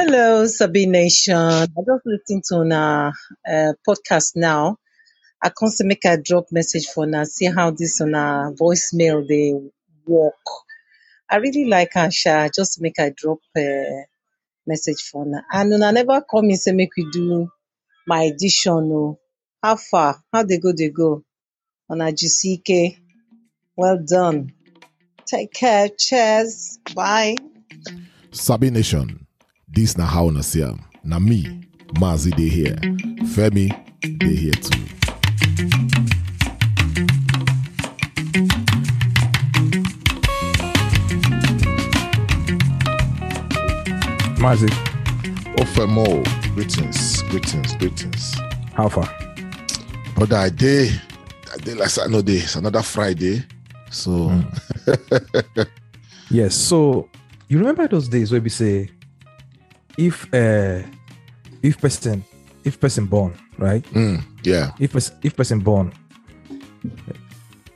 Hello, Sabi Nation. I just listening to a uh, podcast now. I come to make a drop message for now, see how this on a voicemail they work. I really like Asha, just make a drop uh, message for now. And una never come and say make we do my edition. Oh, how far? How they go? They go on a GCK. Well done. Take care. Cheers. Bye. Sabi Nation, this na how na see am. Na me, Mazi dey here. Femi dey here too. Mazi, Ofemo, greetings, greetings, greetings. how far? Brother, I dey, I dey like say I know dey. It's another Friday, so hmm. Yes. So you remember those days where we say, if uh, if person if person born right, mm, yeah, if if person born,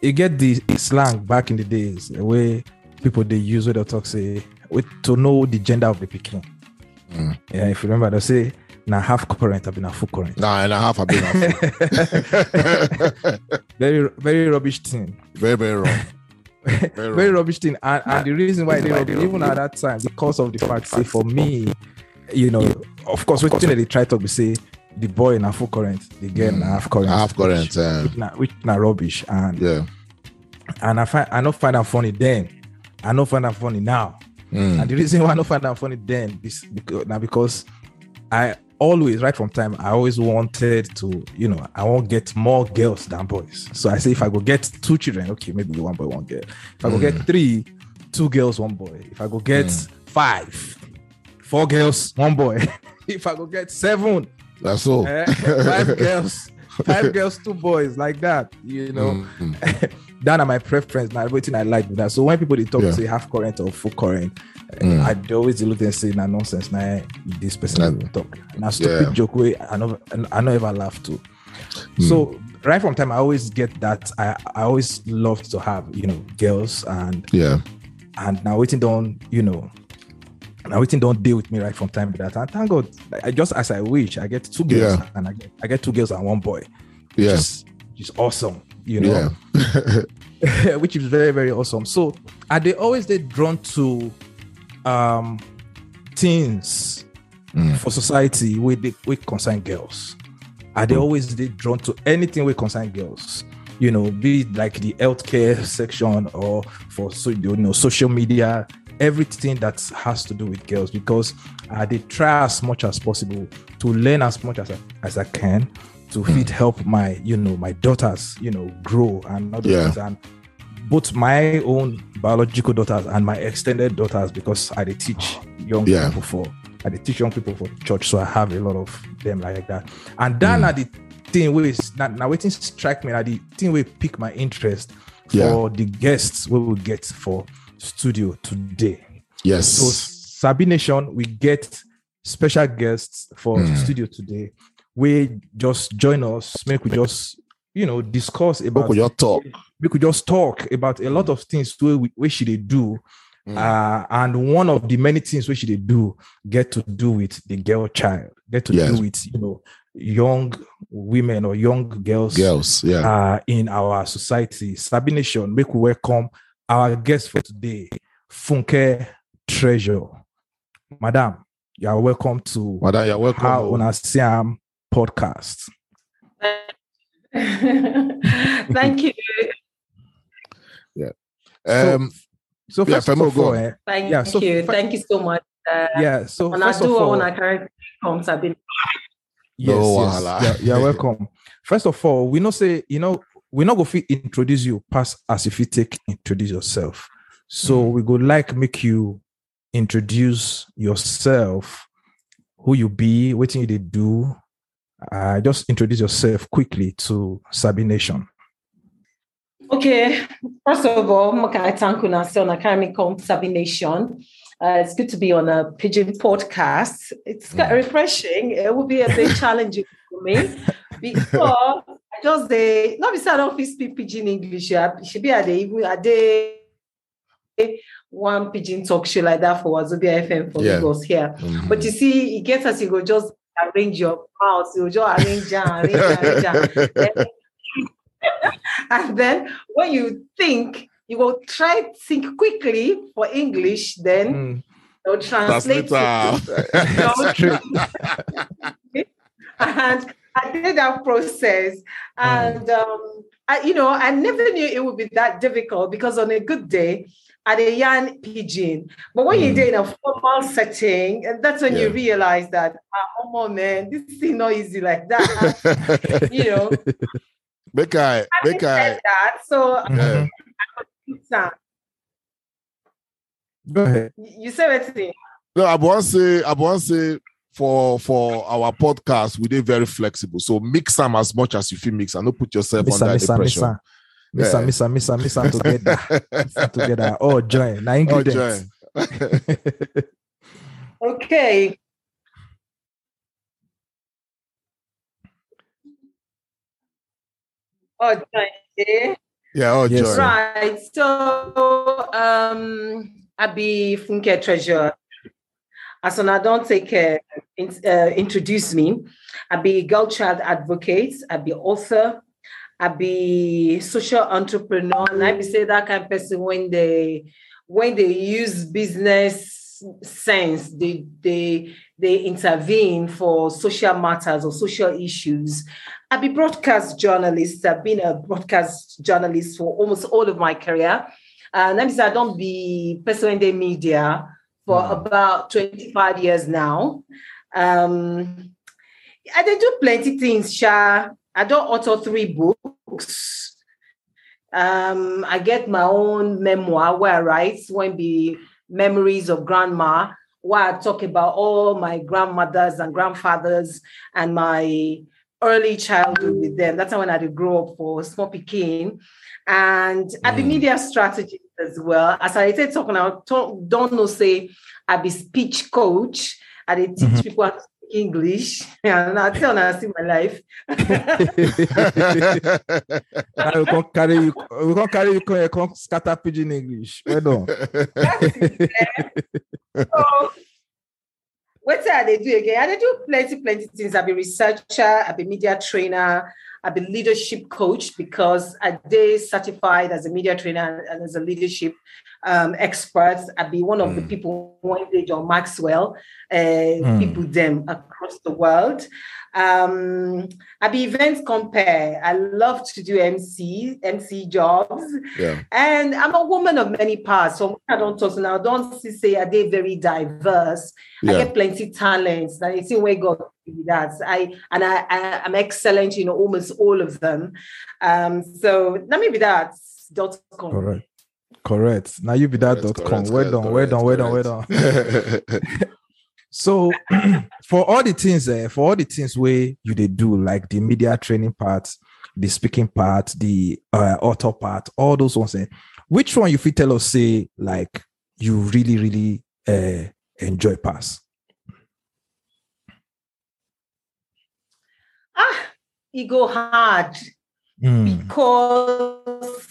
you get the slang back in the days where people they use where they talk say with to know the gender of the pikin. Mm. Yeah, if you remember, they say now half current, I've been a full current. nah, and a half have been a Very very rubbish thing. very, very wrong. Very very rubbish thing and, and the reason why they even at that time because of the fact say for me you know of course wetin dem dey try talk be say the boy na full current the girl mm. na half current. Half current, which na which na rubbish. And yeah. and i find i no find am funny then. I no find am funny now. Mm. and the reason why i no find am funny then is because na because i always right from time i always wanted to you know i wan get more girls than boys. So i say if i go get two children okay maybe one boy one girl. If i go get mm. three two girls one boy. If i go get mm. five four girls one boy if i go get seven That's all. eh, five girls five girls two boys like that you know Mm. that are my preference now everything i like with that so when people they talk Yeah. say half current or full current eh, Mm. i always look and say na nonsense na this person dey talk na stupid Yeah. joke way. i no i no ever laugh to so right from time i always get that i i always love to have you know girls and Yeah. and now waiting don't you know now waiting don't deal with me right from time to that and thank god i just as i wish i get two girls Yeah. and I get, I get two girls and one boy Yes, Yeah. is awesome you know Yeah. which is very very awesome so are they always they drawn to um things Mm. for society where they we concern girls are they always they drawn to anything we concern girls you know be it like the healthcare section or for so you know social media everything that has to do with girls because I they try as much as possible to learn as much as I, as I can to fit help my you know my daughters you know grow and other Yeah. things and both my own biological daughters and my extended daughters because I dey teach young Yeah. people for I dey teach young people for church, so I have a lot of them like that. And that Mm. the thing wey is now, now waiting strike me na the thing wey pick my interest for Yeah. the guests we will get for studio today. Yes. So Sabi Nation, we get special guests for Mm. studio today. We just join us, make we just you know discuss about your talk. we could just talk about a lot of things where we where should they do. Mm. Uh, and one of the many things we should they do get to do with the girl child, get to Yes. do with you know young women or young girls, Girls. Yeah. uh, in our society. Sabi Nation, make we welcome our guest for today, Funke Treasure. Madam, you are welcome to Madam, you're welcome. How oh. Siam podcast. Thank you. Yeah. Um, So Yeah, first of Femo, go all, eh, Thank Yeah, so you. fi- Thank you so much. Uh, yeah. So when I first of do all, when I carry comes, I've been Yes, No yes. wahala. You're, you're welcome. First of all, we know say you know we're not going to introduce you past as if you take introduce yourself. So we go like make you introduce yourself, who you be, what you they do. Uh, just introduce yourself quickly to Sabi Nation. Okay, first of all, Makai Tankuna on Academy Come Sabi Nation. Uh, it's good to be on a pidgin podcast. It's kind of refreshing. It will be a bit challenging for me because just they not be I don't speak pidgin English. should be a day even a day one pidgin talk show like that for Wazobia FM for Yeah. Lagos here. Mhm. But you see, it gets us, you go just arrange your mouth, you just arrange and arrange, arrange, and then- and then when you think, you will try think quickly for English, then Mm. they'll translate it. True. and I did that process, and um, I, you know, I never knew it would be that difficult because on a good day, I'd a yarn pidgin. But when you're Mm. in a formal setting, and that's when you realize that, ah, oh man, this is not easy like that. you know, I having make I that, so Mhm. Sam, Go ahead. you say anything? no I want say I want say for for our podcast we did very flexible. So mix them as much as you feel mix and don't put yourself Missa, under missa, the pressure. missa. Missa, Yeah. missa, missa, missa together. Missa together. Oh, join. Now Oh, ingredients. joy. Okay. Oh, okay. yeah, oh Yes, joy. sir. Right. So um I be Funke Treasure. As soon I don't take care, in, uh, introduce me. I be girl child advocate, I be author, I be social entrepreneur, and I be say that kind of person when they when they use business sense, they they they intervene for social matters or social issues. I've been broadcast journalist. I've been a broadcast journalist for almost all of my career. And that means I don't be person in the media for Mm. about 25 years now. Um, I did do plenty things, Sha. I don't author three books. Um, I get my own memoir where I write when be memories of grandma, where I talk about all my grandmothers and grandfathers and my early childhood with them. That's when I did grow up for small Peking. And I be Mm. media strategist as well. As I said, talking about talk, don't know say I be speech coach. I dey teach Mhm. people how to speak English. And I tell them I see my life. Now we can carry you. We can carry you. Come, come scatter pidgin English. Well done. so, what I they do again? I they do plenty, plenty things. I be researcher, I be media trainer, I be leadership coach because I they certified as a media trainer and as a leadership um, expert. I be one of the Mm. people who engage on Maxwell, uh, Mm. people them across the world. Um, I be events compare. I love to do MC, MC jobs. yeah. And I'm a woman of many parts. So I don't talk now. Don't say are they very diverse. I get plenty talents. That it's in where God give me that. I and I, I I'm excellent in almost all of them. Um, so that maybe that's dot com. Correct. Correct. Now you be that dot Correct, com. correct, Well done. Well done. Well done. Well done. correct. So for all the things, uh, for all the things where you they do, like the media training part, the speaking part, the uh, author part, all those ones, eh, which one you feel tell us say like you really, really uh, enjoy pass? Ah, it go hard Mm, because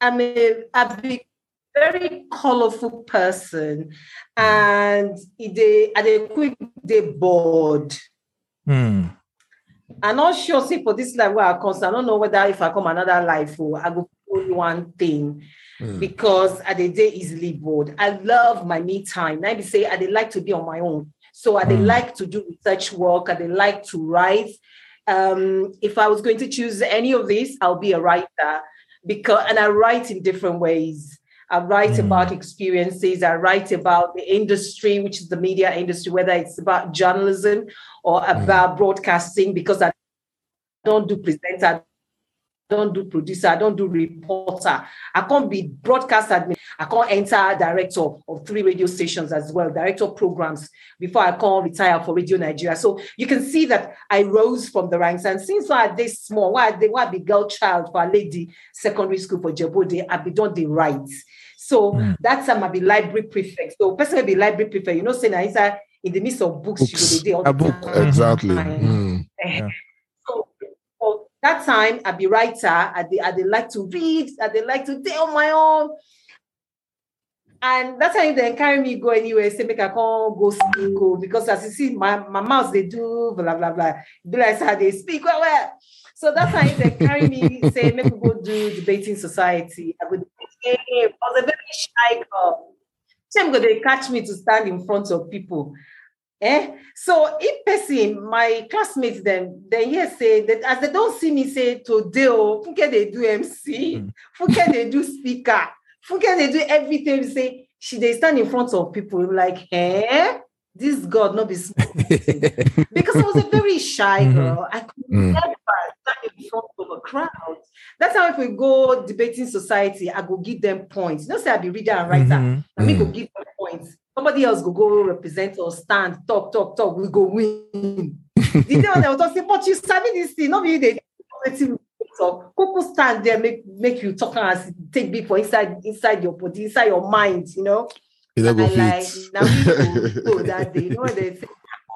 I'm a, a big, very colorful person, and it they at a quick they bored. mm, I'm not sure, say, for this life where I come, I don't know whether if I come another life, or I go only one thing Mm. because at the day easily bored. I love my me time. I say I dey like to be on my own. So I Mm. like to do research work. I dey like to write. Um, if I was going to choose any of these, I'll be a writer because and I write in different ways. I write Mm. about experiences. I write about the industry, which is the media industry, whether it's about journalism or about broadcasting, because I don't do presenter, don't do producer, I don't do reporter. I can't be broadcast admin. I can't enter director of three radio stations as well, director programs before I can't retire for Radio Nigeria. So you can see that I rose from the ranks. And since I this small, why they why be girl child for a lady secondary school for Jebode, I be done the right. So Mm. that's time I be library prefect. So person will be library prefect. You know, saying that inside in the midst of books, Books. you go dey all A the book. time. Exactly. Mm. Yeah. That time, I'd be writer. I dey, I dey like to read. I dey like to stay on my own. And that's how they carry me go anywhere, say make I can't go speak oh, because as you see, my, my mouth they do blah blah blah. Be like how they speak well, well. So that's how they carry me, say make we go do debating society. I would I was a very shy girl. Same go they catch me to stand in front of people. Eh? So if person, my classmates them, then yes, say that as they don't see me say today, oh, Funke they do MC, mm. Funke they do speaker, Funke they do everything. Say she they stand in front of people like, eh? This God not be because I was a very shy mm-hmm. girl. Mm-hmm. I could mm. never stand in front of a crowd. That's how if we go debating society, I go give them points. You know, say I be reader and writer. Mm-hmm. I mean, go mm. give them points somebody else go go represent or stand, talk, talk, talk, we go win. the day when I was talking, but you study this thing, not really they talk. People stand there, make make you talk and take big for inside inside your body, inside your mind, you know. You and go like now go that day. You know what they say?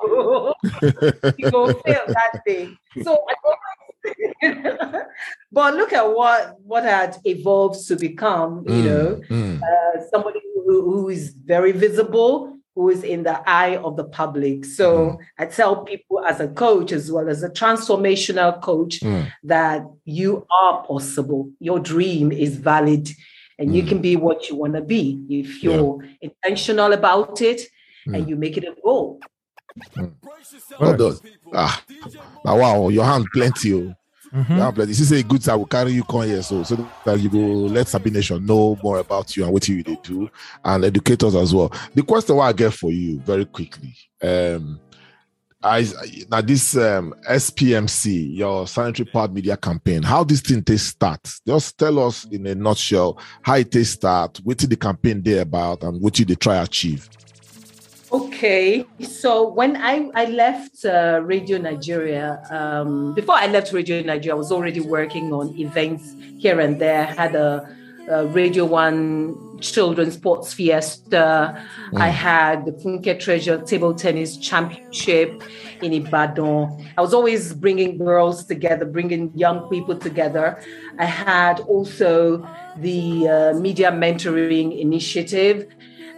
you go fail that day. So but look at what what had evolved to become, you mm, know, mm. Uh, somebody who, who is very visible, who is in the eye of the public. So mm. I tell people as a coach, as well as a transformational coach, mm. that you are possible. Your dream is valid and you mm. can be what you want to be if you're yeah. intentional about it and mm. you make it a goal. Mm. Well done. Ah, wow, your hand plenty. Mm-hmm. This is a good I will carry you come here so so that you will let Sabi Nation know more about you and what you they do and educate us as well. The question I get for you very quickly. Um I now this um, SPMC, your sanitary pad media campaign, how this thing takes start? Just tell us in a nutshell how it takes start, what the campaign they about, and what you they try achieve. Okay, so when I, I left uh, Radio Nigeria, um, before I left Radio Nigeria, I was already working on events here and there. I had a, a Radio One Children's Sports Fiesta. Mm. I had the Funke Treasure Table Tennis Championship in Ibadan. I was always bringing girls together, bringing young people together. I had also the uh, Media Mentoring Initiative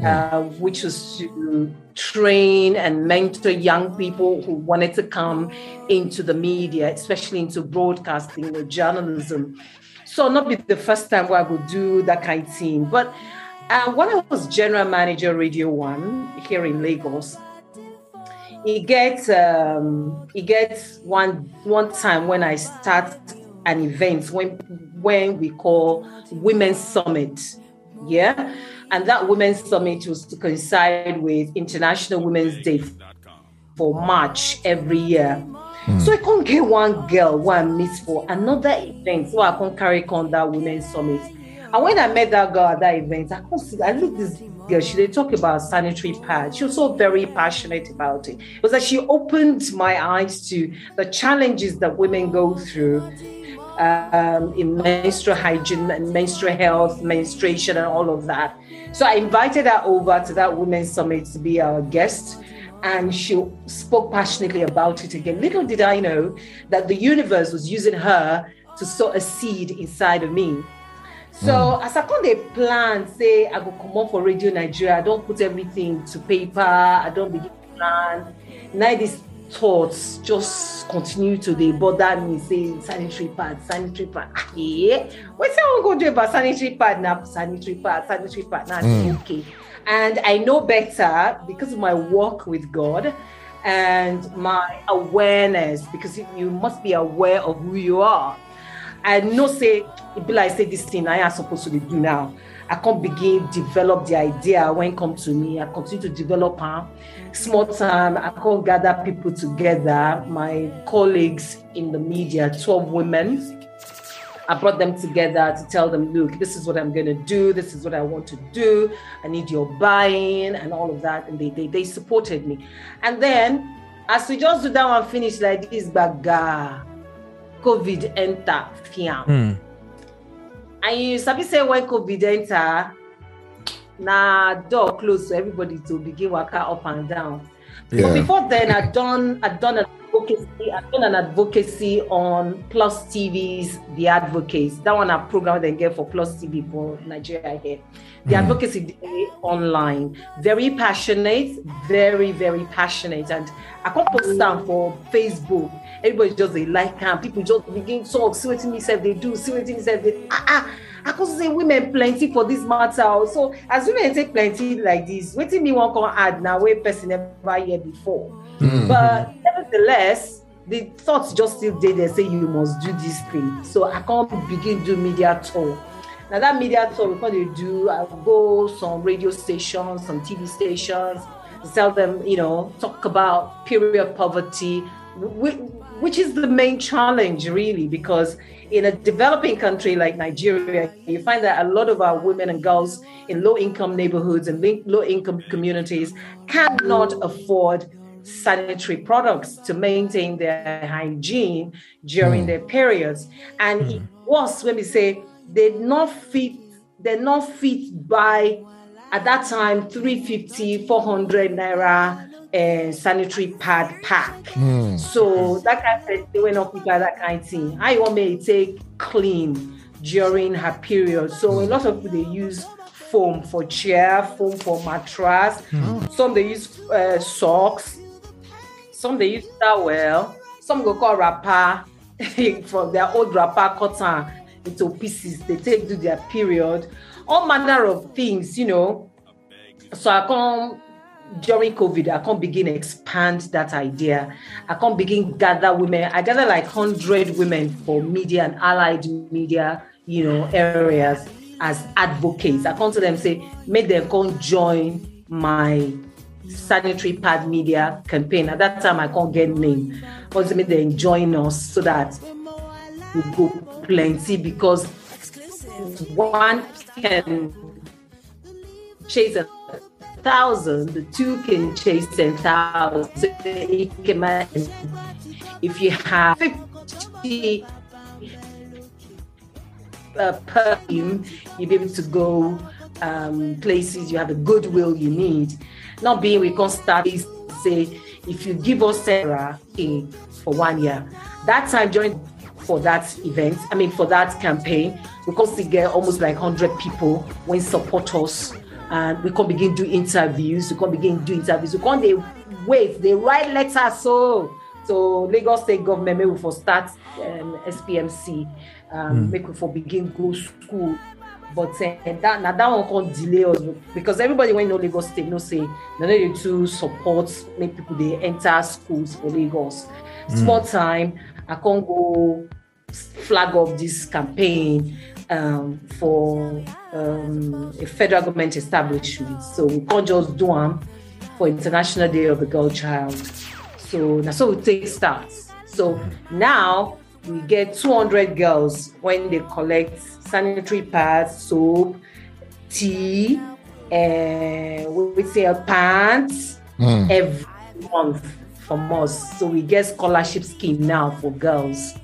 uh, which was to train and mentor young people who wanted to come into the media, especially into broadcasting or journalism. So not be the first time where I would do that kind of thing. But uh, when I was general manager Radio One here in Lagos, it gets um, it gets one one time when I start an event when when we call Women's Summit. Yeah. And that Women's Summit was to coincide with International Women's Day for March every year. Mm. So I can't get one girl one meet for another event. So I can't carry on that Women's Summit. And when I met that girl at that event, I can't see, I looked this girl, she did talk about sanitary pads. She was so very passionate about it. It was like she opened my eyes to the challenges that women go through um, in menstrual hygiene and menstrual health, menstruation, and all of that. So I invited her over to that Women's Summit to be our guest. And she spoke passionately about it again. Little did I know that the universe was using her to sow a seed inside of me. So mm. as I come the plan, say I go come on for Radio Nigeria, I don't put everything to paper, I don't begin to plan. Now this thoughts just continue to they bother me say sanitary pad sanitary pad yeah what's I go do about sanitary pad now sanitary pad sanitary pad now mm. okay and I know better because of my work with God and my awareness because you must be aware of who you are I know say it be like say this thing I am supposed to do now I can't begin develop the idea when it comes to me. I continue to develop her. Small time, I can't gather people together, my colleagues in the media, 12 women. I brought them together to tell them, look, this is what I'm going to do. This is what I want to do. I need your buy-in and all of that. And they, they, they supported me. And then as we just do that one finish like this, baga, COVID enter, fiam. Hmm. and you sabi say when covid enter na door close so everybody to begin waka up and down yeah. but before then i done i done a advocacy. I've done an advocacy on Plus TV's The Advocates. That one I programmed they get for Plus TV for Nigeria here. The mm. advocacy day online. Very passionate, very, very passionate. And I can't post down for Facebook. Everybody just they like and people just begin talk, see what me said they do, see what me said they ah ah. I could say women plenty for this matter. So as women take plenty like this, waiting me one can add now where person never hear before. Mm-hmm. But nevertheless, the thoughts just still there. They say you must do this thing. So I can't begin do media tour. Now that media tour, what they do, I go some radio stations, some TV stations, tell them, you know, talk about period poverty, which is the main challenge really, because in a developing country like Nigeria, you find that a lot of our women and girls in low income neighborhoods and low income communities cannot afford sanitary products to maintain their hygiene during mm. their periods. And mm. it was when we say they're not fit, they're not fit by at that time 350, 400 naira uh, sanitary pad pack. Mm. So that kind of thing, they went off with that kind of thing. I want me to take clean during her period? So mm. a lot of people they use foam for chair, foam for mattress. Mm. Some they use uh, socks. Some they use towel. Some go call wrapper from their old wrapper cotton into pieces. They take do their period. All manner of things, you know. So I come during COVID, I can't begin expand that idea. I can't begin gather women. I gather like hundred women for media and allied media, you know, areas as advocates. I come to them say, make them come join my sanitary pad media campaign. At that time, I can't get name, but make them join us so that we go plenty because one can chase a thousand, the two can chase ten thousand. So you can imagine if you have fifty uh, per team, you'll be able to go um, places. You have the goodwill you need. Not being we can't start say if you give us Sarah A for one year, that time during for that event, I mean for that campaign, we get almost like hundred people when support us and we can begin do interviews. We can begin do interviews. We can't they wait. They write letters so so Lagos State government maybe for start um, SPMC. Um, mm. Make we for begin go school. But uh, that now that one can't delay us because everybody when know Lagos State no say they need to support make people they enter schools for Lagos. Mm. Small time, I can't go flag off this campaign um, for um, a federal government establishment. So we can't just do them for International Day of the Girl Child. So that's how we take starts. So now we get 200 girls when they collect sanitary pads, soap, tea, uh, we sell pants mm. every month from us. So we get scholarship scheme now for girls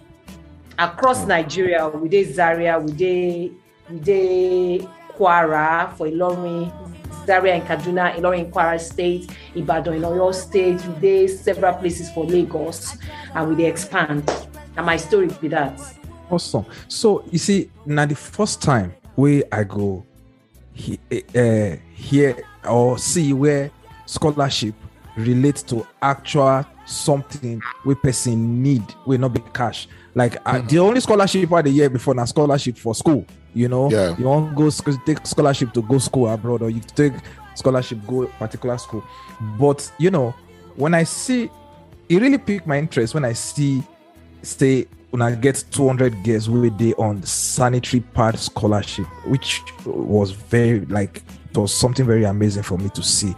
across mm. Nigeria, we did Zaria, we did we did Kwara for Ilorin, Zaria and Kaduna, Ilorin in Kwara State, Ibadan in Oyo State, we did several places for Lagos, and we did expand. And my story be that. Awesome. So you see, now the first time where I go he, uh, here or see where scholarship relates to actual something we person need, will not be cash. Like mm-hmm. the only scholarship I the year before now scholarship for school. You know, yeah. you want to go take scholarship to go school abroad, or you take scholarship go particular school. But you know, when I see, it really piqued my interest when I see, say, when I get 200 girls we day on sanitary pad scholarship, which was very like it was something very amazing for me to see.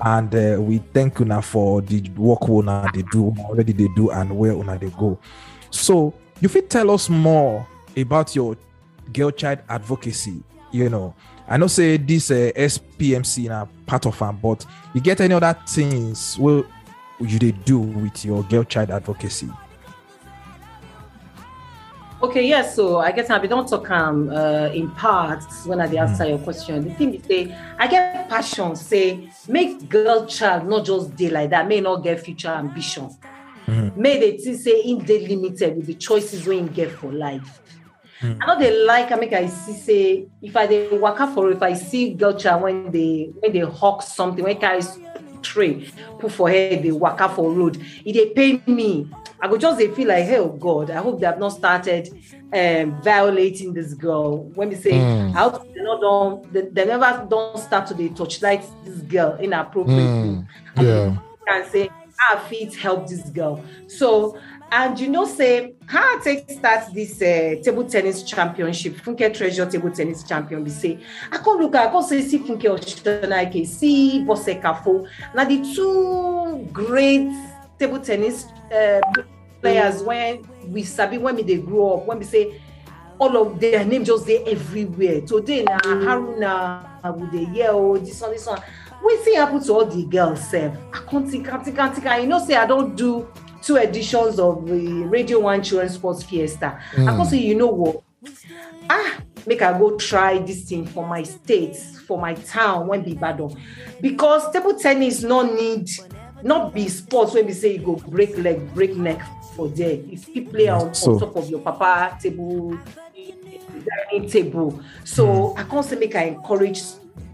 And uh, we thank Una for the work Una they do already they do and where Una they go. So you fit tell us more about your girl child advocacy. You know, I know say this uh, SPMC a part of them, but you get any other things what you they do with your girl child advocacy? Okay, yes. So I guess I don't talk um uh, in parts when I answer mm. your question. The thing is, say I get passion. Say make girl child not just day like that. May not get future ambition. Mm-hmm. made it say in they limited with the choices we get for life. Mm. I know they like I make I see say if I they work out for if I see girl child when they when they hawk something when carries tray put for head they work out for road if they pay me I go just they feel like hey oh God I hope they have not started um, violating this girl when we say mm. I hope they not don't they, they, never don't start to the touchlight this girl inappropriately mm. yeah can say our feet help this girl so and you know, say how I take start this uh, table tennis championship, Funke Treasure Table Tennis Champion. We say I can look at I can say see Funke I see Bose Kaffo. Now the two great table tennis uh, players when we sabi when we they grow up, when we say all of their name just there everywhere. Today now Haruna with the yell, this one, this one. We see happen to all the girls. Self. I can't think, can't think, can't think. I you know say I don't do two editions of the Radio One Children Sports Fiesta. Mm. I can say, you know what? Ah, make I go try this thing for my state, for my town, when be battle. Because table tennis no need, not be sports when we say you go break leg, break neck for there. If you play on, so, on top of your papa table, dining table. So. I can't say make I encourage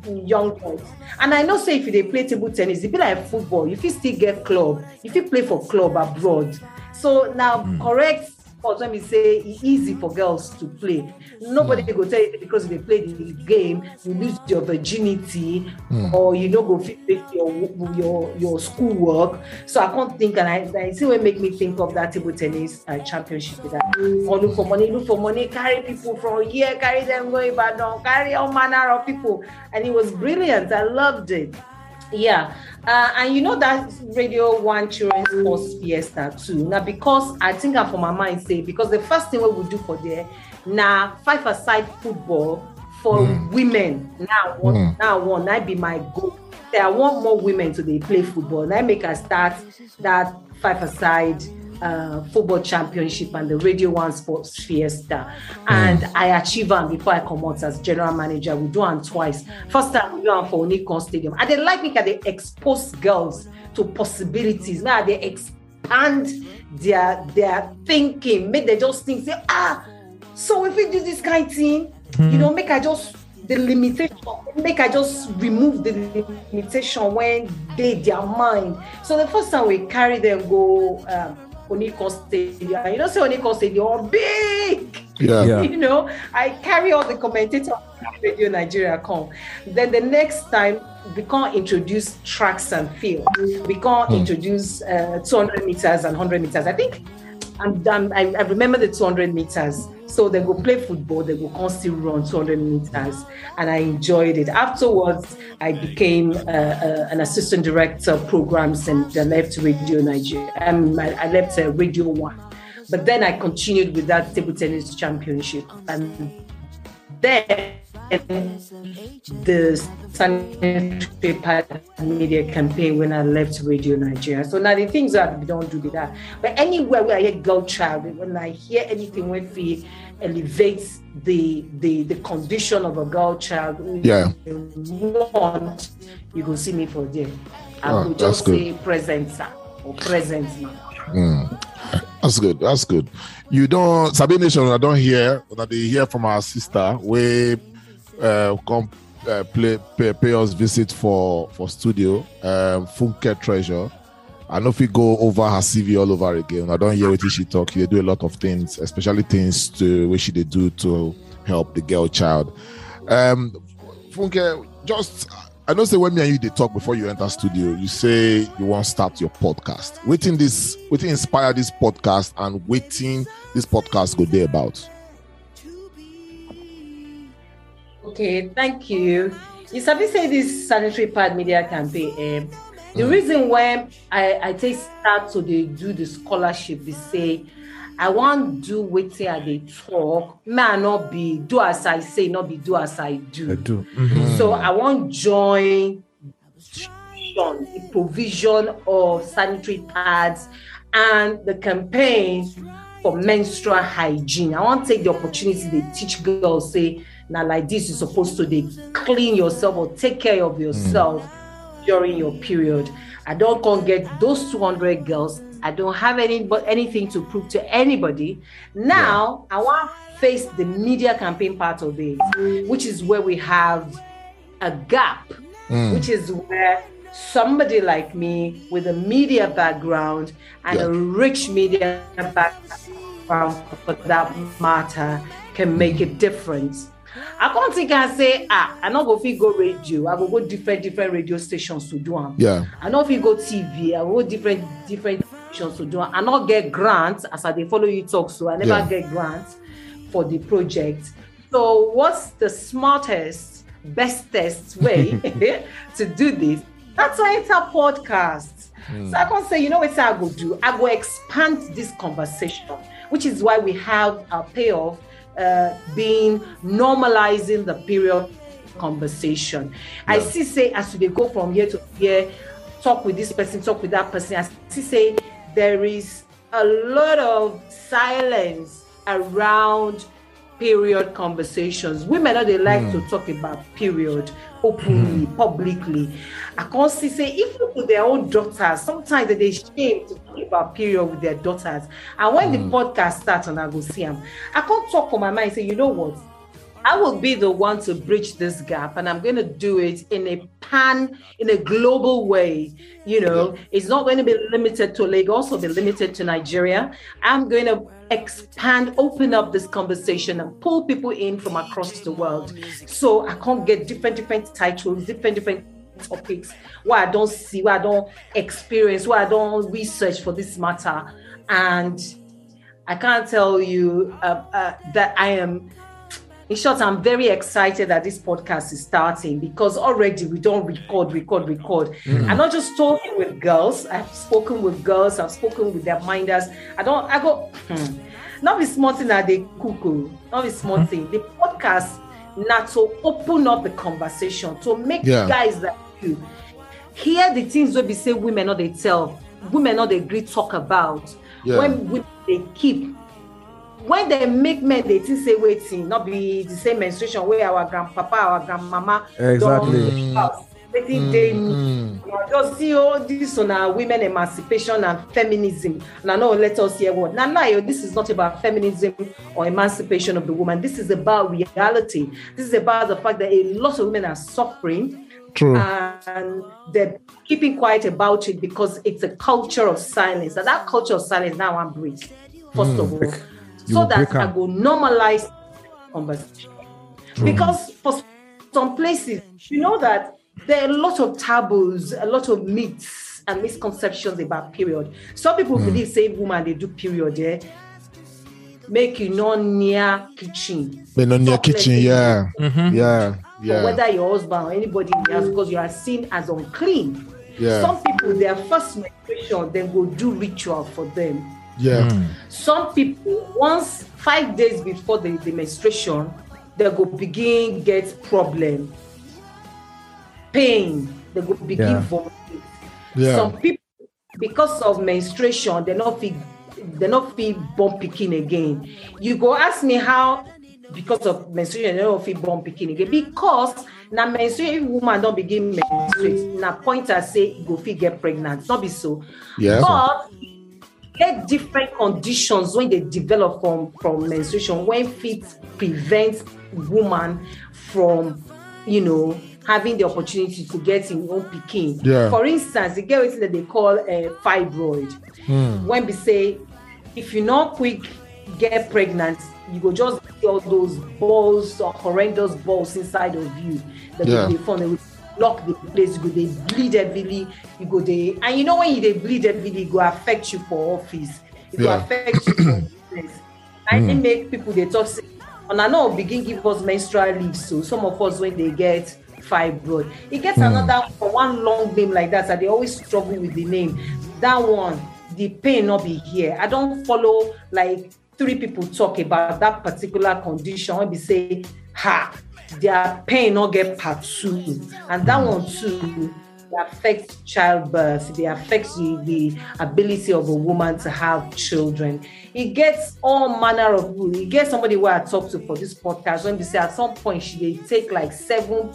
young boys. And I know say if they play table tennis, it be like football. If you still get club, if you play for club abroad. So now mm. correct sports when we say it's easy for girls to play. Nobody mm. go tell you because they play the game, you lose your virginity, mm. or you know go fit your your your school work. So I can't think, and I, I see what make me think of that table tennis uh, championship. That oh, look for money, look for money, carry people from here, carry them going back down, carry all manner of people, and it was brilliant. I loved it. Yeah. Uh, and you know that Radio One Children's Sports Fiesta too. Now, because I think I'm for my mind say, because the first thing we will do for there, now five aside football for mm. women. Now, one, mm. now one, that be my goal. There, I want more women to they play football. I make a start that five aside uh, football championship and the Radio One Sports Fiesta. And mm. I achieve them before I come out as general manager. We do them twice. First time we do them for Onikan Stadium. And they like me they expose girls to possibilities. Now they expand their their thinking. Make they just think, say, ah, so if we do this kind of thing, mm. you know, make I just the limitation make i just remove the limitation when they their mind so the first time we carry them go um, Onikan Stadium. You know, say Onikan Stadium, big. Yeah. yeah. You know, I carry all the commentators Radio Nigeria come. Then the next time we can't introduce tracks and field. We can't hmm. introduce uh, 200 meters and 100 meters. I think I'm, I remember the 200 meters. So they go play football, they go constantly run 200 meters, and I enjoyed it. Afterwards, I became uh, uh, an assistant director of programs and I left Radio Nigeria. Um, I, I left uh, Radio One, but then I continued with that table tennis championship, and then the sanitary pad media campaign when I left Radio Nigeria. So now the things that we don't do that. But anywhere where I hear girl child, when I hear anything when we elevates the the the condition of a girl child, yeah, want you go see me for there. I oh, will just say present or present now. Mm. That's good. That's good. You don't Sabi Nation, I don't hear that they hear from our sister where uh, come uh, play, pay, pay, us visit for for studio. Um, Funke Treasure. I know if we go over her CV all over again. I don't hear what she talk. They do a lot of things, especially things to which she they do to help the girl child. Um, Funke, just I know say when me and you they talk before you enter studio, you say you want to start your podcast. Waiting this, waiting inspire this podcast and waiting this podcast go there about. Okay, thank you. You sabi say this sanitary pad media campaign. Eh, the mm. reason why I, I take start to the, do the scholarship is say I want do wetin I they talk. May I not be do as I say, not be do as I do. I do. Mm-hmm. So I want join the provision of sanitary pads and the campaign for menstrual hygiene. I want to take the opportunity to teach girls say now like this you're supposed to they clean yourself or take care of yourself. Mm. during your period. I don't come get those 200 girls. I don't have any but anything to prove to anybody. Now I want to face the media campaign part of it, which is where we have a gap, which is where somebody like me with a media background and Yeah. a rich media background for that matter can make a difference. I can't think and say, ah, I not go fit go radio. I go go different different radio stations to do them. Yeah. I know if you go TV, I go different different stations to do. am. I not get grants as I dey follow you talk. So I never Yeah. get grants for the project. So what's the smartest, bestest way to do this? That's why it's a podcast. So I can say, you know what I go do? I go expand this conversation, which is why we have a payoff uh, being normalizing the period conversation. I see say as we go from here to here, talk with this person, talk with that person. I see say there is a lot of silence around period conversations. Women know they like to hmm. talk about period openly, hmm. publicly. I can't see say even with their own daughters, sometimes they shame to talk about period with their daughters. And when the hmm. podcast starts and I go see them, I can't talk for my mind. Say, you know what? I will be the one to bridge this gap, and I'm going to do it in a pan, in a global way. You know, it's not going to be limited to Lagos or be limited to Nigeria. I'm going to expand, open up this conversation, and pull people in from across the world. So I can't get different, different titles, different, different topics where I don't see, where I don't experience, where I don't research for this matter, and I can't tell you uh, uh, that I am. In short, I'm very excited that this podcast is starting because already we don't record, record, record. I'm not just talking with girls. I've spoken with girls. I've spoken with their minders. I don't. I go. Hmm. Not be small thing that they cuckoo. Not be small thing. The podcast not to open up the conversation to make Yeah. guys like you hear the things wey be say women no they tell women no they agree talk about Yeah. when women dey keep when dem make men dey think say wetin no be the same menstruation wey our grandpapa our grandmama Exactly. don house. Wetin dey new na just see all this una women emancipation and feminism. Na no let us hear word na lie oh this is not about feminism or emancipation of the woman. This is about reality. This is about the fact that a lot of women are suffering. True. and they're keeping quiet about it because it's a culture of silence. And that culture of silence now I'm break, first of mm. all. You So that I am. go normalize conversation. Because for some places, you know that there are a lot of taboos, a lot of myths and misconceptions about period. Some people believe say woman they do period, eh? Make you not near kitchen. Been on your kitchen, yeah. Mm-hmm. Yeah. or Yeah. whether your husband or anybody else, because you are seen as unclean. Yeah. Some people, their first menstruation, they go do ritual for them. Yeah. Hmm. Some people, once five days before the, the menstruation, they go begin get problem, pain. They go begin Yeah. vomiting. Yeah. Some people, because of menstruation, they not feel they not feel born picking again. You go ask me how because of menstruation they don't feel born picking again because now menstruation woman don't begin menstruate. Now pointer say go fit get pregnant. Not be so. Yeah. But get different conditions when they develop from from menstruation when fit prevents woman from you know having the opportunity to get in own picking. Yeah. For instance, you get wetin that they call a fibroid. Hmm. When we say if you not quick get pregnant, you go just get all those balls or horrendous balls inside of you that Yeah. they form. Block the place. You go they bleed heavily. You go they and you know when you they bleed heavily, it go affect you for office. It Yeah. go affect you for business. I mm. make people they talk say, and I know begin give us menstrual leave. So some of us when they get fibroid, it gets another for one long name like that. So they always struggle with the name. That one, the pain not be here. I don't follow like three people talk about that particular condition. When we say, ha, their pain not get two, and that one too affects childbirth. It affects the, the ability of a woman to have children. It gets all manner of people. You get somebody where I talk to for this podcast when they say at some point she they take like seven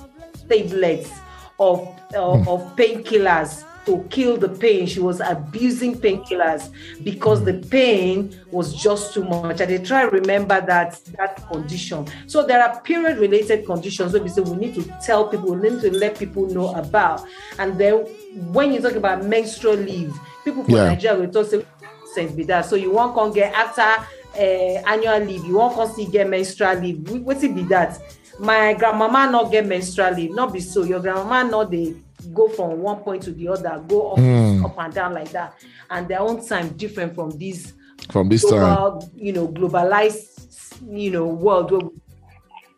tablets of uh, of painkillers to kill the pain. She was abusing painkillers because the pain was just too much. And they try to remember that that condition. So there are period related conditions where we say we need to tell people, we need to let people know about. And then when you talk about menstrual leave, people from yeah. Nigeria will talk say be that. So you won't come get after uh, annual leave, you won't come see get menstrual leave. What's it be that? My grandmama not get menstrual leave, not be so. Your grandmama not the go from one point to the other, go up, mm. up and down like that. And their own time different from this from this global, time, you know, globalized, you know, world where,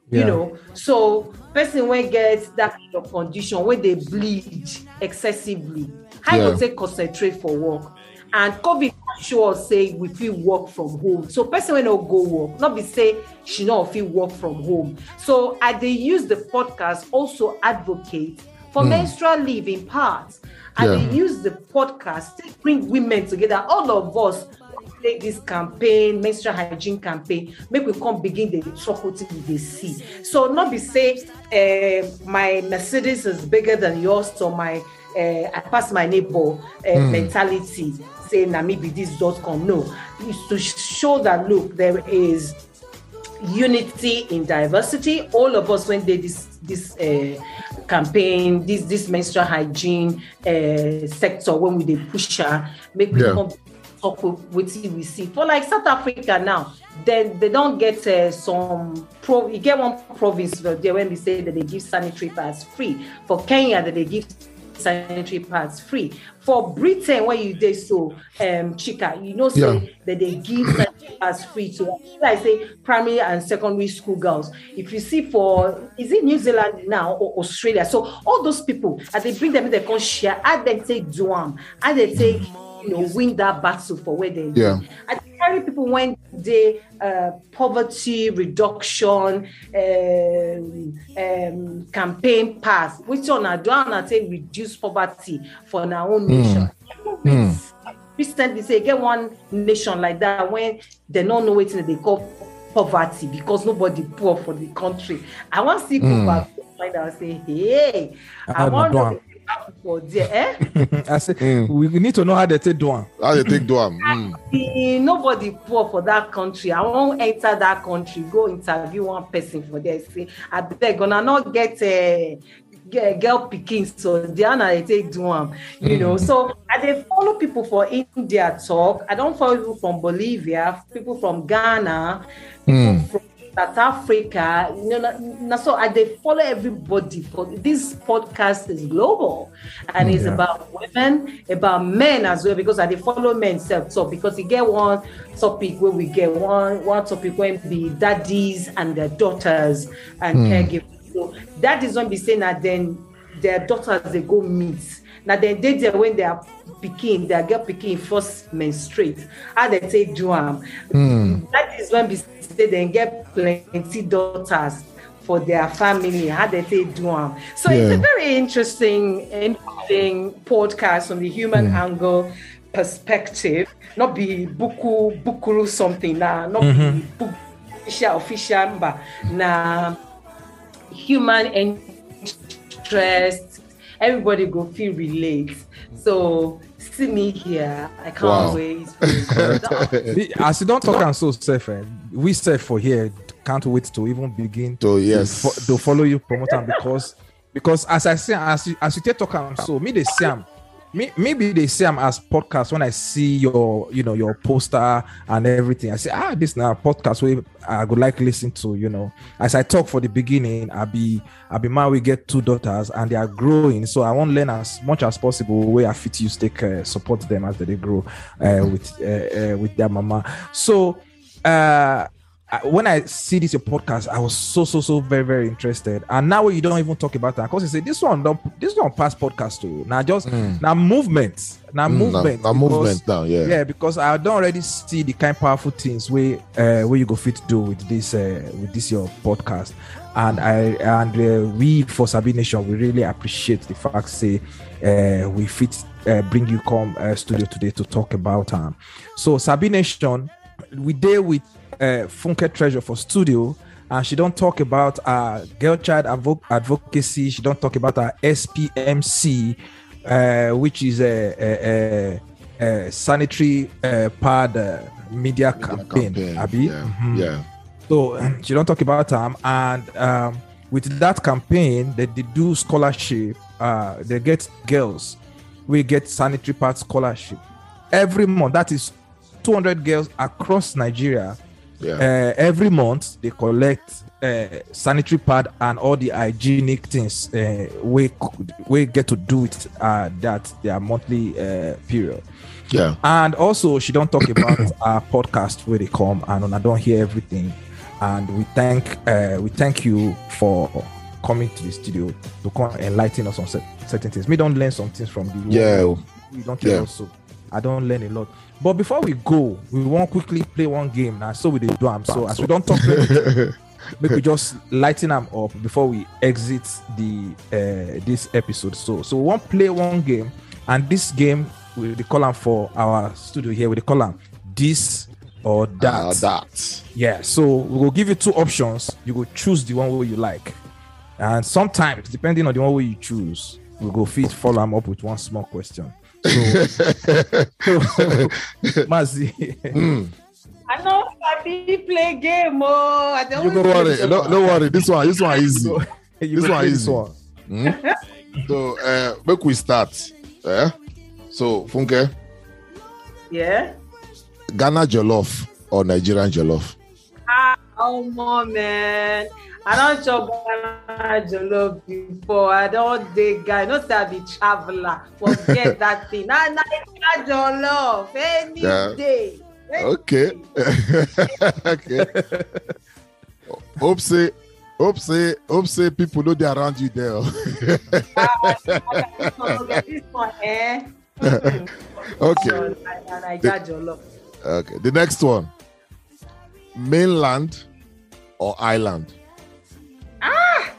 yeah. you know. So person when gets that kind of condition when they bleed excessively, how yeah. you take concentrate for work? And COVID sure say we feel work from home. So person when not go work, not be say she not feel work from home. So I they use the podcast also advocate for mm. menstrual leave in part. And yeah. they use the podcast to bring women together. All of us take this campaign, menstrual hygiene campaign, make we come begin the talk with they see. So not be say uh, my Mercedes is bigger than yours, or my uh, I pass my neighbor uh, mm. mentality, say na maybe this dot com. No, it's to show that look, there is unity in diversity. All of us when they this this uh, campaign, this this menstrual hygiene uh, sector, when we they push her, make we yeah. come talk with we see. For like South Africa now, then they don't get uh, some pro. You get one province there when we say that they give sanitary pads free. For Kenya, that they give sanitary pads free. For Britain, where you did so, um, Chika, you know, say yeah. that they give sanitary pads free to, I say, primary and secondary school girls. If you see for, is it New Zealand now or Australia? So all those people, as they bring them in, they can share, and they take Duam, and they take, you know, win that battle for where they yeah. People when they uh, poverty reduction um, um, campaign pass, which one I do I say reduce poverty for our own mm. nation. Mm. Recently, say get one nation like that when they don't know what they call poverty because nobody poor for the country. I want to see people mm. find out say, hey, I, I want for there. Eh? I say mm. we need to know how they take Duan. How they take Duan. Mm. Nobody poor for that country. I won't enter that country, go interview one person for there. Say, I beg, gonna not get a uh, girl picking, so Diana they take Duan. You mm. know, so I they follow people for India talk. I don't follow people from Bolivia, people from Ghana, people mm. from South Africa, you know, so I they follow everybody. For this podcast is global, and it's about women, about men as well. Because I they follow men self so because you get one topic where we get one one topic when be daddies and their daughters and mm. caregivers. So that is when we say that then their daughters they go meet. Now then they there when they are picking, their girl picking first menstruate. How they take do mm. That is when we say they get plenty daughters for their family, how they take do them. So yeah. it's a very interesting, interesting podcast from the human mm. angle perspective. Not be buku bukuru something now, not mm-hmm. be official official, but now human interest. Everybody go feel relate. So see me here. I can't wow. wait. As you don't talk and so safe, eh, we safe for here. Can't wait to even begin to yes to, to follow you, promoter, because because as I say, as you as you take talk and so me the same maybe they say I'm as podcast when I see your, you know, your poster and everything. I say, ah, this now podcast where I would like listen to, you know. As I talk for the beginning, I'll be I'll be man, we get two daughters and they are growing. So I want to learn as much as possible where I fit you take uh, support them as they grow uh, with uh, uh, with their mama. So uh when I see this your podcast, I was so so so very very interested. And now you don't even talk about that because you say this one don't this one past podcast too. Now just mm. now movement, now mm, movement, now, now movement now, yeah, yeah. Because I don't already see the kind powerful things where uh, where you go fit to do with this uh, with this your podcast. And I and uh, we for Sabi Nation we really appreciate the fact say uh, we fit uh, bring you come uh, studio today to talk about um. So Sabi Nation, we deal with uh, Funke Treasure for studio. and she don't talk about uh girl child advo- advocacy. She don't talk about our SPMC, uh, which is a, a, a, a sanitary uh, pad uh, media, campaign. campaign, Abi? yeah, Mhm. yeah. So she don't talk about them, and um, with that campaign, they, they do scholarship. Uh, they get girls. We get sanitary pad scholarship every month. That is 200 girls across Nigeria. Yeah. Uh, every month they collect uh, sanitary pad and all the hygienic things uh, we we get to do it uh, that their monthly uh, period. yeah. And also, she don't talk about our podcast where they come and I don't hear everything. And we thank uh, we thank you for coming to the studio to come enlighten us on certain things. We don't learn some things from the Yeah. we don't tell Yeah. us so. I don't learn a lot. But before we go, we want quickly play one game now. So we do am. So as we don't talk, make we just lighten them up before we exit the uh, this episode. So so we want play one game, and this game we the call am for our studio here. We the column this or that. Ah, that. Yeah, so we will give you two options. You will choose the one where you like, and sometimes depending on the one where you choose, we will go fit follow them up with one small question. So, Mazi, I know Sabi play game. Oh, I don't You don't worry. No, no worry. This one, this one easy. you This go one play easy. Hmm? So, uh, make we start. Eh? So, Funke, Yeah. Ghana jollof or Nigerian jollof? Ah, oh man. I don't chop Ghana jollof before. I don't dig guy. No say I be traveler. Forget that thing. Nah, nah, Ghana jollof any Yeah. day. Any Okay. okay. Hope say, hope say, hope say people know they around you there. This one, this one? Mm. okay. So, I, I got jollof. Okay. The next one. Mainland or island?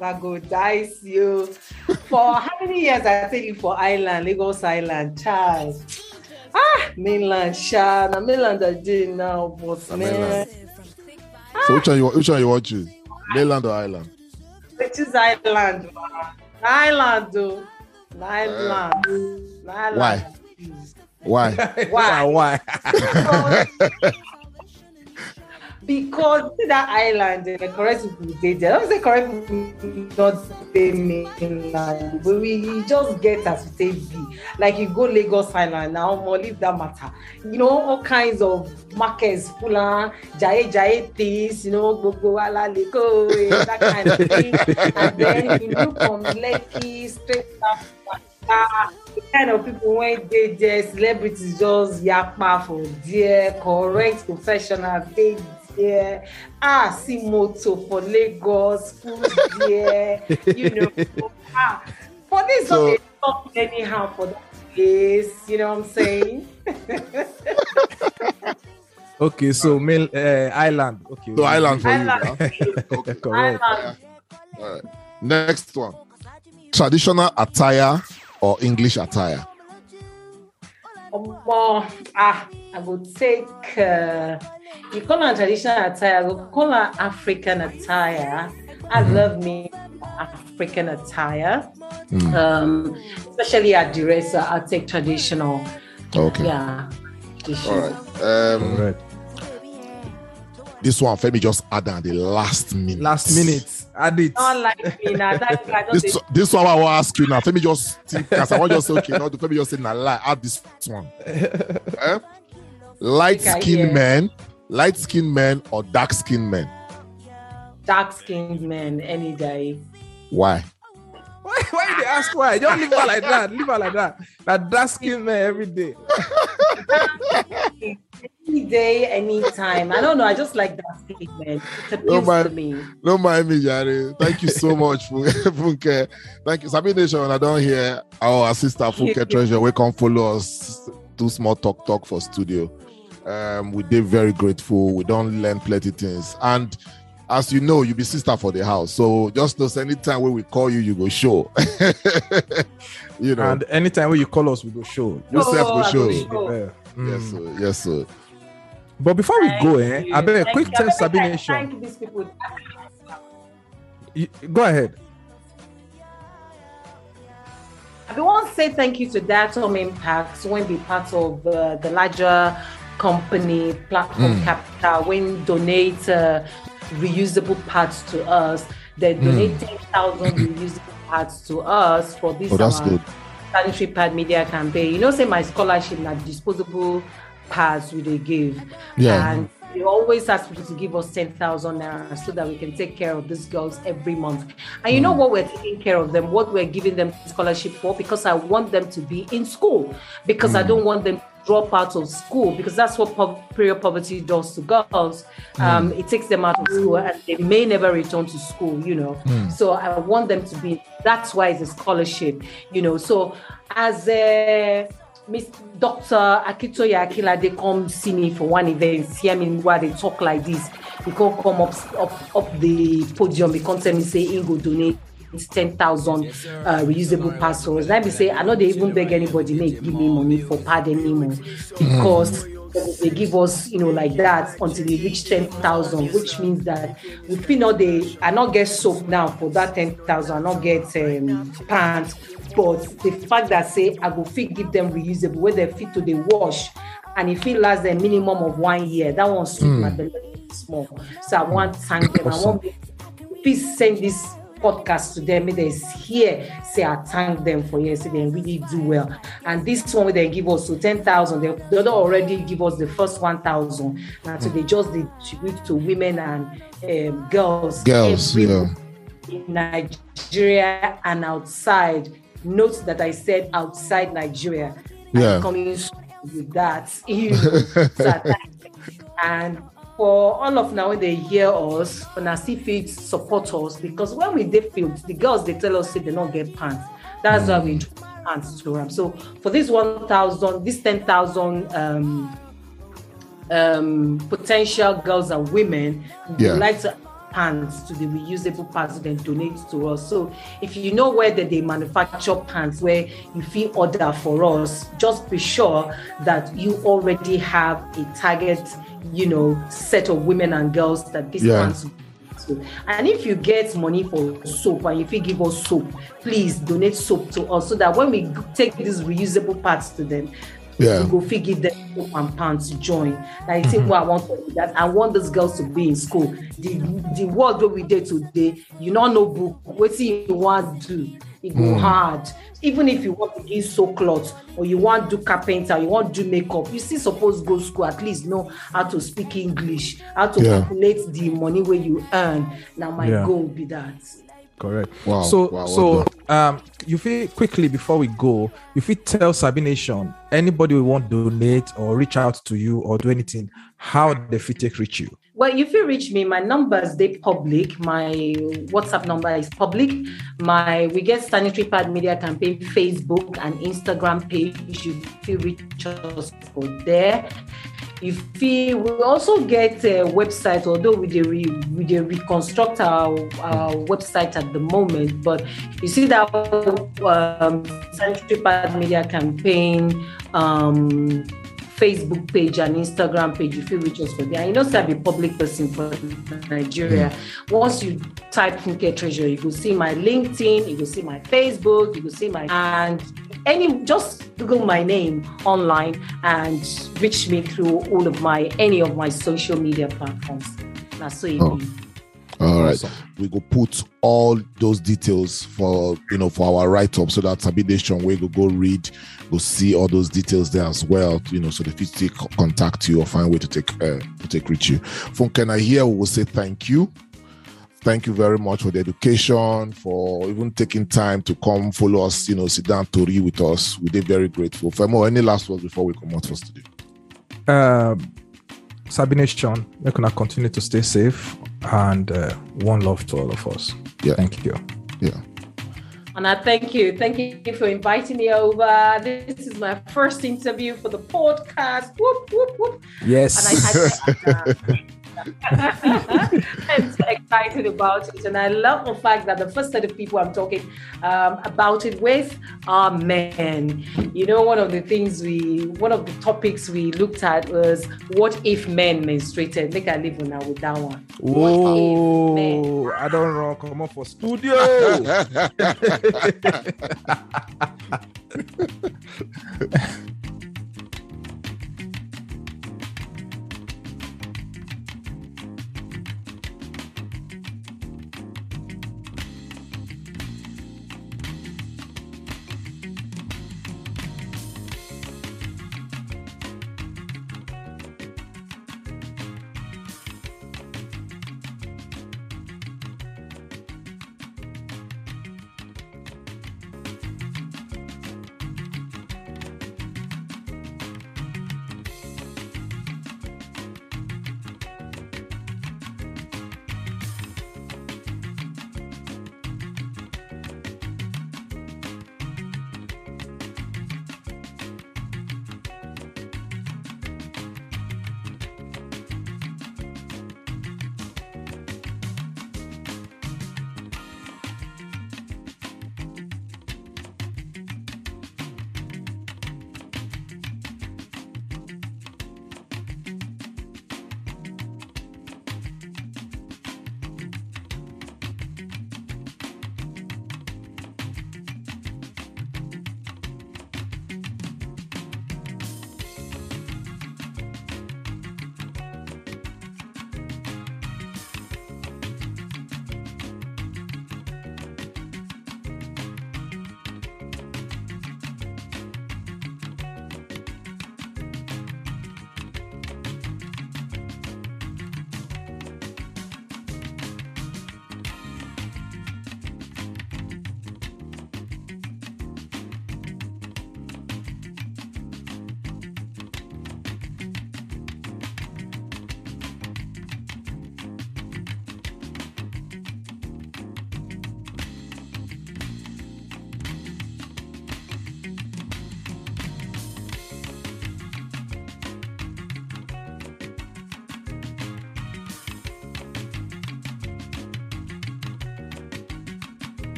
That go dice you. For how many years I tell you for island, Lagos Island, child. Ah, mainland. Na mainland I did now, but man. mainland. So which one you which one you want to? Mainland or island? Which is island, man. Island, though. Na Island. Na island. Why? Why? Why? Why? Because that island, the correct people. I don't say correct not stay mainland, but we just get as we take be. Like you go Lagos Island now, more leave that matter. You know, all kinds of markets on jaye jaye things, you know, gbogbo ala leko, eh, that kind of thing. And then you look from Lekki straight up. Apapa, the kind of people when they there, celebrities just yakpa for there, correct professionals dey there. Ah, see moto for Lagos, food there, you know. ah, for this So- one, they talk anyhow for that place, you know what I'm saying? okay, so main uh, island. Okay. So island for Island. you. huh? Okay. Correct. Island. All right. Next one. Traditional attire or English attire? Omo, ah, I would take, uh, you call her traditional attire, I would call her African attire. I love me African attire, Mm. um, especially at Duresa, I take traditional, Okay. yeah. All right. Um, Correct. this one, Femi just add at the last minute. Last minute. Add it. Not like me now, that guy don't This, dey- this one I will ask you now. Femi just think, I want just say, okay, no, the Femi just say, nah, lie, add this one. eh? Light Think I skinned hear. men, light skinned men, or dark skinned men? dark skinned men any day. Why? Why, why you dey ask why? Don't leave her like that. Leave her like that. That dark skinned man every day. Any day, anytime. I don't know. I just like that statement. It appeals my- to me. Don't mind me, Jare. Thank you so much, Fun- Funke. Thank you. Sabi Nation, I don't hear our sister Funke Treasure. We come follow us. Do small talk talk for studio. Um, we did very grateful. We don't learn plenty things. And as you know, you be sister for the house. So just know anytime when we call you, you go show. you know. And anytime when you call us, we go show. yourself Oh, go show. show. Yeah. Mm. Yes, sir. Yes, sir. But before we go, eh, Thank I bet you. quick Thank tell you. Thank- Nation. These people. go ahead. I want to say thank you to that Datom Impacts when be part of uh, the larger company platform mm. capital when donate uh, reusable parts to us. They hmm. donate mm. 10,000 reusable parts to us for this oh, that's good. sanitary pad media campaign. You know, say my scholarship na disposable pads we they give. Yeah. And we always ask people to give us 10,000 naira so that we can take care of these girls every month. And you mm. know what we're taking care of them, what we're giving them scholarship for? Because I want them to be in school, because mm. I don't want them drop out of school because that's what po- period poverty does to girls. Um, mm. It takes them out of school and they may never return to school, you know. Mm. So I want them to be, that's why it's a scholarship, you know. So as a Miss Dr. Akitoya Akila, they come see me for one event, hear me while they talk like this. He can come up up up the podium, he come tell me say he go donate 10,000 uh, reusable passwords. Let me say, I know they even beg anybody make give me money for pad anymore because mm. They give us, you know, like that until they reach 10,000, which means that we feel not they I not get soap now for that 10,000, I not get um, pants but the fact that say I go fit give them reusable where they fit to the wash and if it lasts a minimum of one year, that one suit mm. my belly small. So I want thank them. Awesome. I want please send this podcast to them. They hear say I thank them for yes, they really do well. And this one they give us so ten thousand. They they already give us the first one thousand. And so they just distribute to women and um, girls. Girls, yeah. In Nigeria and outside note that I said outside Nigeria. Yeah. coming with that. and for all of now, when they hear us, and I see fit support us because when we did field, the girls they tell us they don't get pants. That's mm. why we pants to them. So for this 1,000, this 10,000 um, um, potential girls and women, we yeah. like to pants to the reusable parts then donate to us. So if you know where they manufacture pants where you feel order for us, just be sure that you already have a target, you know, set of women and girls that these yeah. and if you get money for soap and if you give us soap, please donate soap to us so that when we take these reusable parts to them, yeah. go figure them and pants join. Like mm-hmm. what I want to do that. I want these girls to be in school. The the world where we did today, you don't know book. What you want to do? It go mm. hard. Even if you want to give sew clothes or you want to do carpenter, you want to do makeup, you still suppose go school at least know how to speak English, how to yeah. calculate the money where you earn. Now my yeah. goal be that. Correct. Wow. So wow, so um you feel quickly before we go, if we tell Sabi Nation, anybody will want donate or reach out to you or do anything, how the fit take reach you? Well, if you reach me, my numbers they public. My WhatsApp number is public. My we get sanitary pad media campaign Facebook and Instagram page. You feel reach us for there. If we, also get a website, although we they re, we they reconstruct our, our website at the moment, but you see that um, pad media campaign. Um, Facebook page and Instagram page, if you reach us for there. And you know, say I'm a public person for Nigeria. Mm. Once you type Funke Treasure, you will see my LinkedIn, you will see my Facebook, you will see my and any just Google my name online and reach me through all of my any of my social media platforms. That's so oh. All right. Awesome. We go put all those details for you know for our write-up so that Sabi Nation we go go read, go see all those details there as well. You know, so the fit contact you or find a way to take uh, to take reach you. Funke, I hear we will say thank you. Thank you very much for the education, for even taking time to come follow us, you know, sit down to read with us. We're very grateful. Femo, any last words before we come out for studio? Um, Sabi Nation, we're gonna continue to stay safe and uh, one love to all of us. Yeah. Thank you. Yeah. And I thank you. Thank you for inviting me over. This is my first interview for the podcast. Whoop, whoop, whoop. Yes. And I, I, I'm so excited about it. And I love the fact that the first set of people I'm talking um, about it with are men. You know, one of the things we, one of the topics we looked at was what if men menstruated? Make I live now with that one. Whoa, I don't know. Come on for studio.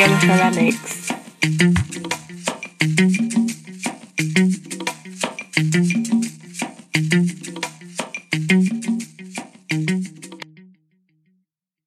Young Mix.